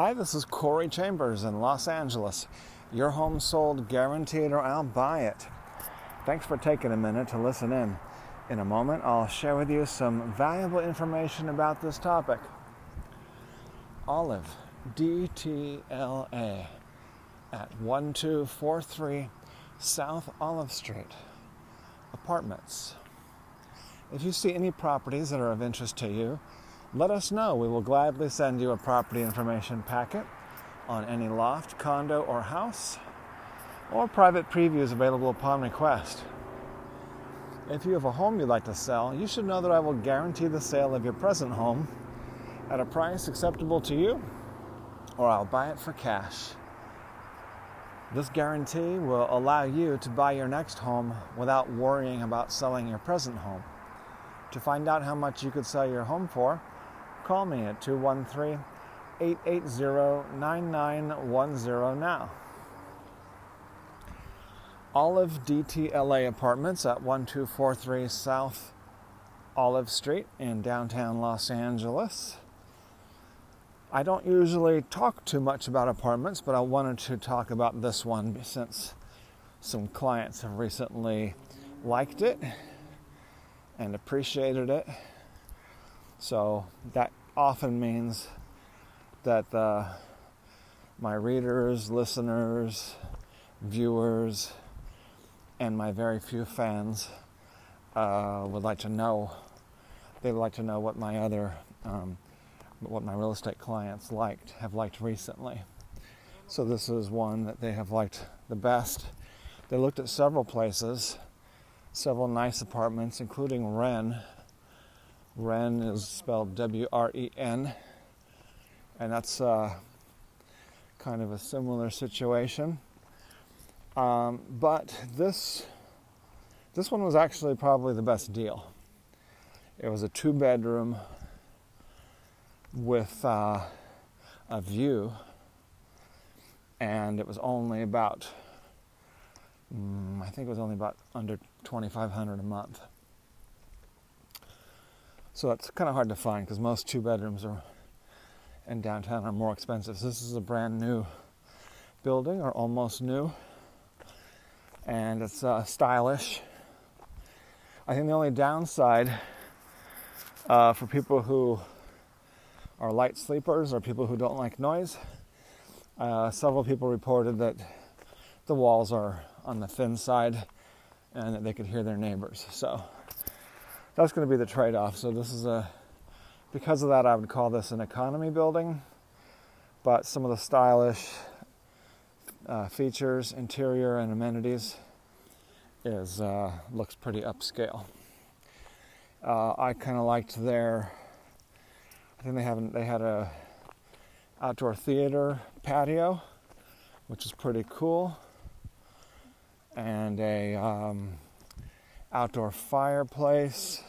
Hi, this is Corey Chambers in Los Angeles. Your home sold guaranteed or I'll buy it. Thanks for taking a minute to listen in. In a moment, I'll share with you some valuable information about this topic. Olive, DTLA, at 1243 South Olive Street, apartments. If you see any properties that are of interest to you, let us know. We will gladly send you a property information packet on any loft, condo, or house, or private previews available upon request. If you have a home you'd like to sell, you should know that I will guarantee the sale of your present home at a price acceptable to you, or I'll buy it for cash. This guarantee will allow you to buy your next home without worrying about selling your present home. To find out how much you could sell your home for, call me at 213 880 9910 now. Olive DTLA Apartments at 1243 South Olive Street in downtown Los Angeles. I don't usually talk too much about apartments, but I wanted to talk about this one since some clients have recently liked it and appreciated it. So that often means that uh, my readers, listeners, viewers, and my very few fans uh, would like to know. They would like to know what my other, um, what my real estate clients liked, have liked recently. So this is one that they have liked the best. They looked at several places, several nice apartments, including Wren, Wren is spelled W R E N, and that's uh, kind of a similar situation. Um, but this this one was actually probably the best deal. It was a two bedroom with uh, a view, and it was only about mm, I think it was only about under twenty five hundred a month. So it's kind of hard to find because most two bedrooms are in downtown are more expensive. So this is a brand new building or almost new, and it's uh, stylish. I think the only downside uh, for people who are light sleepers or people who don't like noise, uh, several people reported that the walls are on the thin side and that they could hear their neighbors. So that's going to be the trade off. So, this is a, because of that, I would call this an economy building, but some of the stylish uh, features, interior, and amenities is uh, looks pretty upscale. Uh, I kind of liked their. I think they have they had a outdoor theater patio, which is pretty cool, and a um, outdoor fireplace.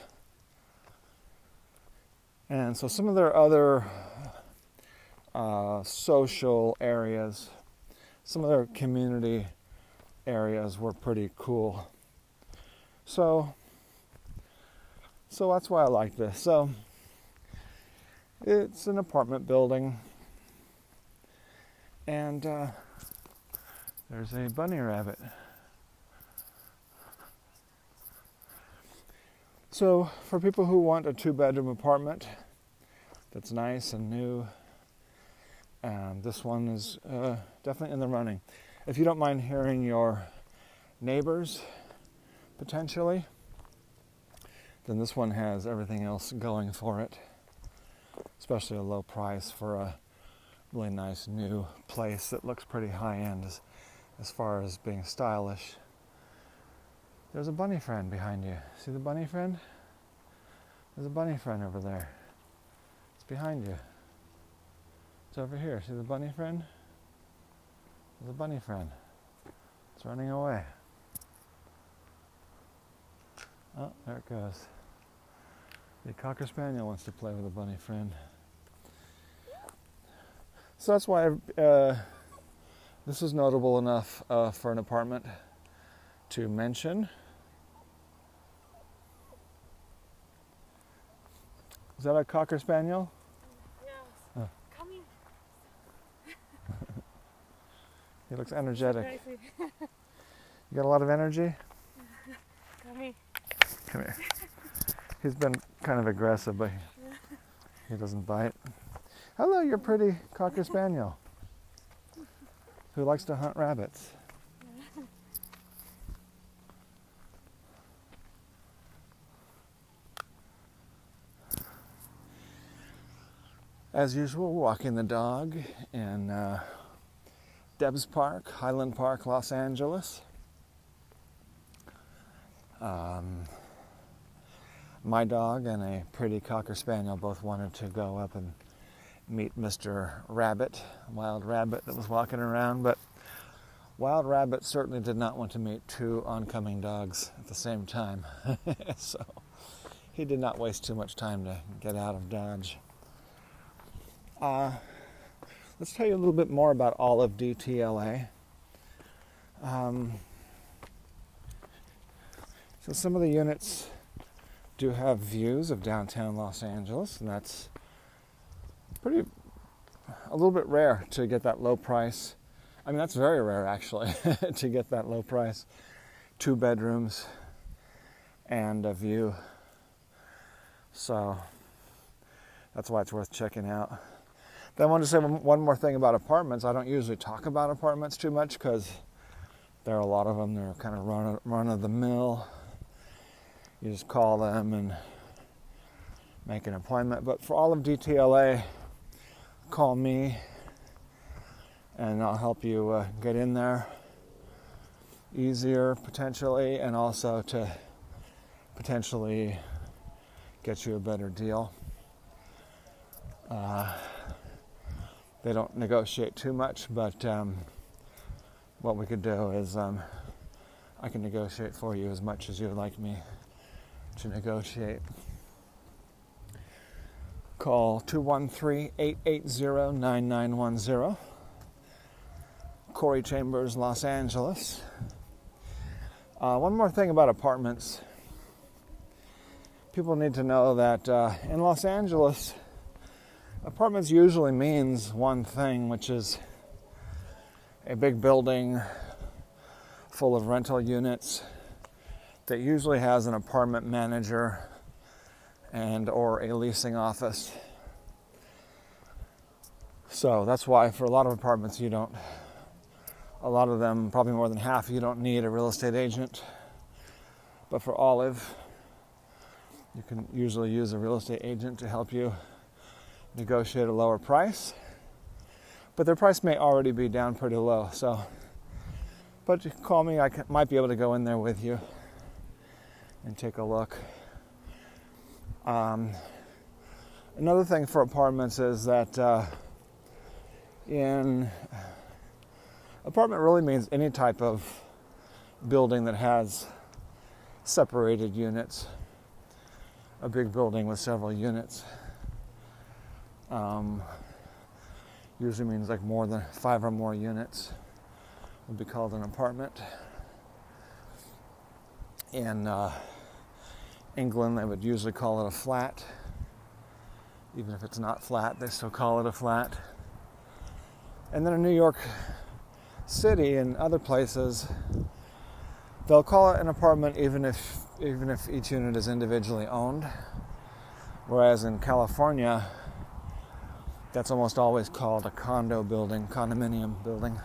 And so some of their other uh, social areas, some of their community areas were pretty cool. So, so that's why I like this. So, it's an apartment building, and uh, there's a bunny rabbit. So, for people who want a two bedroom apartment that's nice and new, um, this one is uh, definitely in the running. If you don't mind hearing your neighbors potentially, then this one has everything else going for it, especially a low price for a really nice new place that looks pretty high end as, as far as being stylish. There's a bunny friend behind you. See the bunny friend? There's a bunny friend over there. It's behind you. It's over here. See the bunny friend? There's a bunny friend. It's running away. Oh, there it goes. The Cocker Spaniel wants to play with a bunny friend. So that's why uh, this is notable enough uh, for an apartment to mention. Is that a Cocker Spaniel? Yes. Oh. Coming. He looks energetic. You got a lot of energy? Come here. Come here. He's been kind of aggressive, but he doesn't bite. Hello, your pretty Cocker Spaniel who likes to hunt rabbits. As usual, walking the dog in uh, Debs Park, Highland Park, Los Angeles. Um, my dog and a pretty cocker spaniel both wanted to go up and meet Mr. Rabbit, wild rabbit that was walking around, but Wild Rabbit certainly did not want to meet two oncoming dogs at the same time. so he did not waste too much time to get out of Dodge. Uh, let's tell you a little bit more about Olive DTLA. Um, so some of the units do have views of downtown Los Angeles, and that's pretty a little bit rare to get that low price. I mean, that's very rare actually to get that low price. Two bedrooms and a view. So that's why it's worth checking out. Then I want to say one more thing about apartments. I don't usually talk about apartments too much because there are a lot of them. They're kind of run, run of the mill. You just call them and make an appointment. But for Olive DTLA, call me and I'll help you uh, get in there easier potentially and also to potentially get you a better deal. Uh, they don't negotiate too much, but um, what we could do is um, I can negotiate for you as much as you'd like me to negotiate. Call 213 880 9910. Corey Chambers, Los Angeles. Uh, one more thing about apartments. People need to know that uh, in Los Angeles, apartments usually means one thing, which is a big building full of rental units that usually has an apartment manager and or a leasing office. So that's why for a lot of apartments you don't a lot of them, probably more than half, you don't need a real estate agent. But for Olive, you can usually use a real estate agent to help you negotiate a lower price. But their price may already be down pretty low. So, but call me, I might be able to go in there with you and take a look. Um, another thing for apartments is that uh, in apartment really means any type of building that has separated units, a big building with several units. Um, usually means like more than five or more units would be called an apartment. In uh, England, they would usually call it a flat. Even if it's not flat, they still call it a flat. And then in New York, city and other places, they'll call it an apartment even if even if each unit is individually owned. Whereas in California, that's almost always called a condo building, condominium building,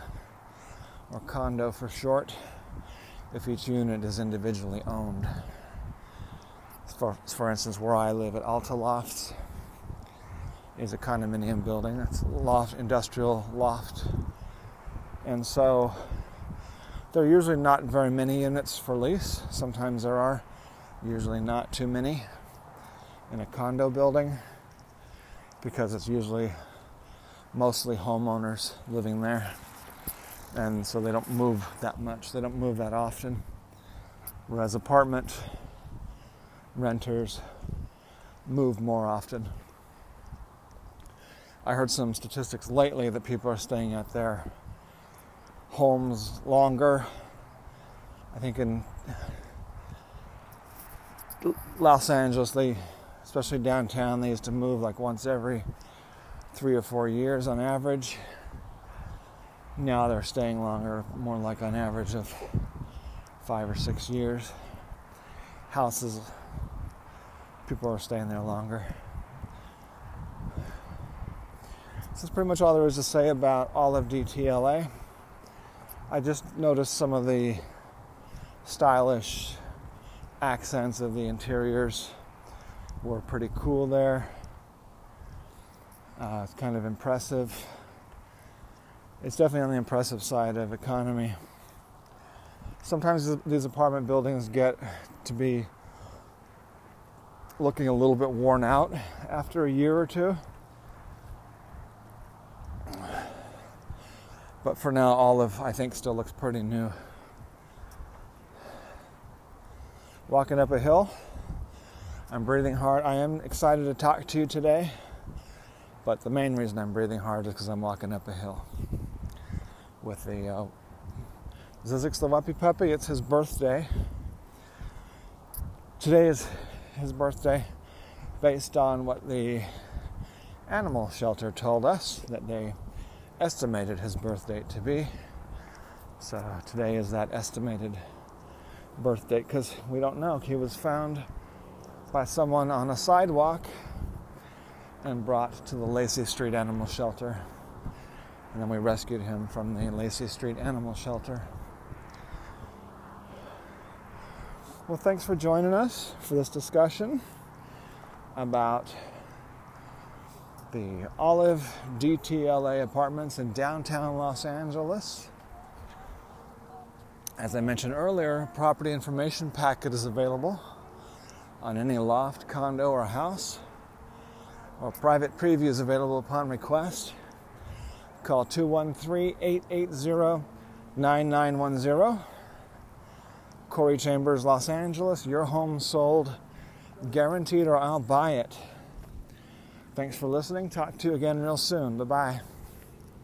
or condo for short, if each unit is individually owned. For, for instance, where I live at Alta Lofts is a condominium building. It's loft, industrial loft and so there are usually not very many units for lease. Sometimes there are, usually not too many in a condo building because it's usually mostly homeowners living there. And so they don't move that much, they don't move that often. Whereas apartment renters move more often. I heard some statistics lately that people are staying at their homes longer. I think in Los Angeles, they, especially downtown, they used to move like once every three or four years on average. Now they're staying longer, more like on average of five or six years. Houses, people are staying there longer. This is pretty much all there is to say about Olive DTLA. I just noticed some of the stylish accents of the interiors were pretty cool there. Uh, it's kind of impressive. It's definitely on the impressive side of economy. Sometimes these apartment buildings get to be looking a little bit worn out after a year or two. But for now, Olive, I think, still looks pretty new. Walking up a hill, I'm breathing hard. I am excited to talk to you today, but the main reason I'm breathing hard is because I'm walking up a hill with the uh, Zizek Slovapi puppy. It's his birthday. Today is his birthday based on what the animal shelter told us that they estimated his birth date to be. So today is that estimated birth date because we don't know. He was found by someone on a sidewalk and brought to the Lacy Street Animal Shelter. And then we rescued him from the Lacy Street Animal Shelter. Well, thanks for joining us for this discussion about the Olive DTLA apartments in downtown Los Angeles. As I mentioned earlier, property information packet is available on any loft, condo, or house, or private preview is available upon request. Call 213 880 9910. Corey Chambers, Los Angeles. Your home sold, guaranteed, or I'll buy it. Thanks for listening. Talk to you again real soon. Bye bye.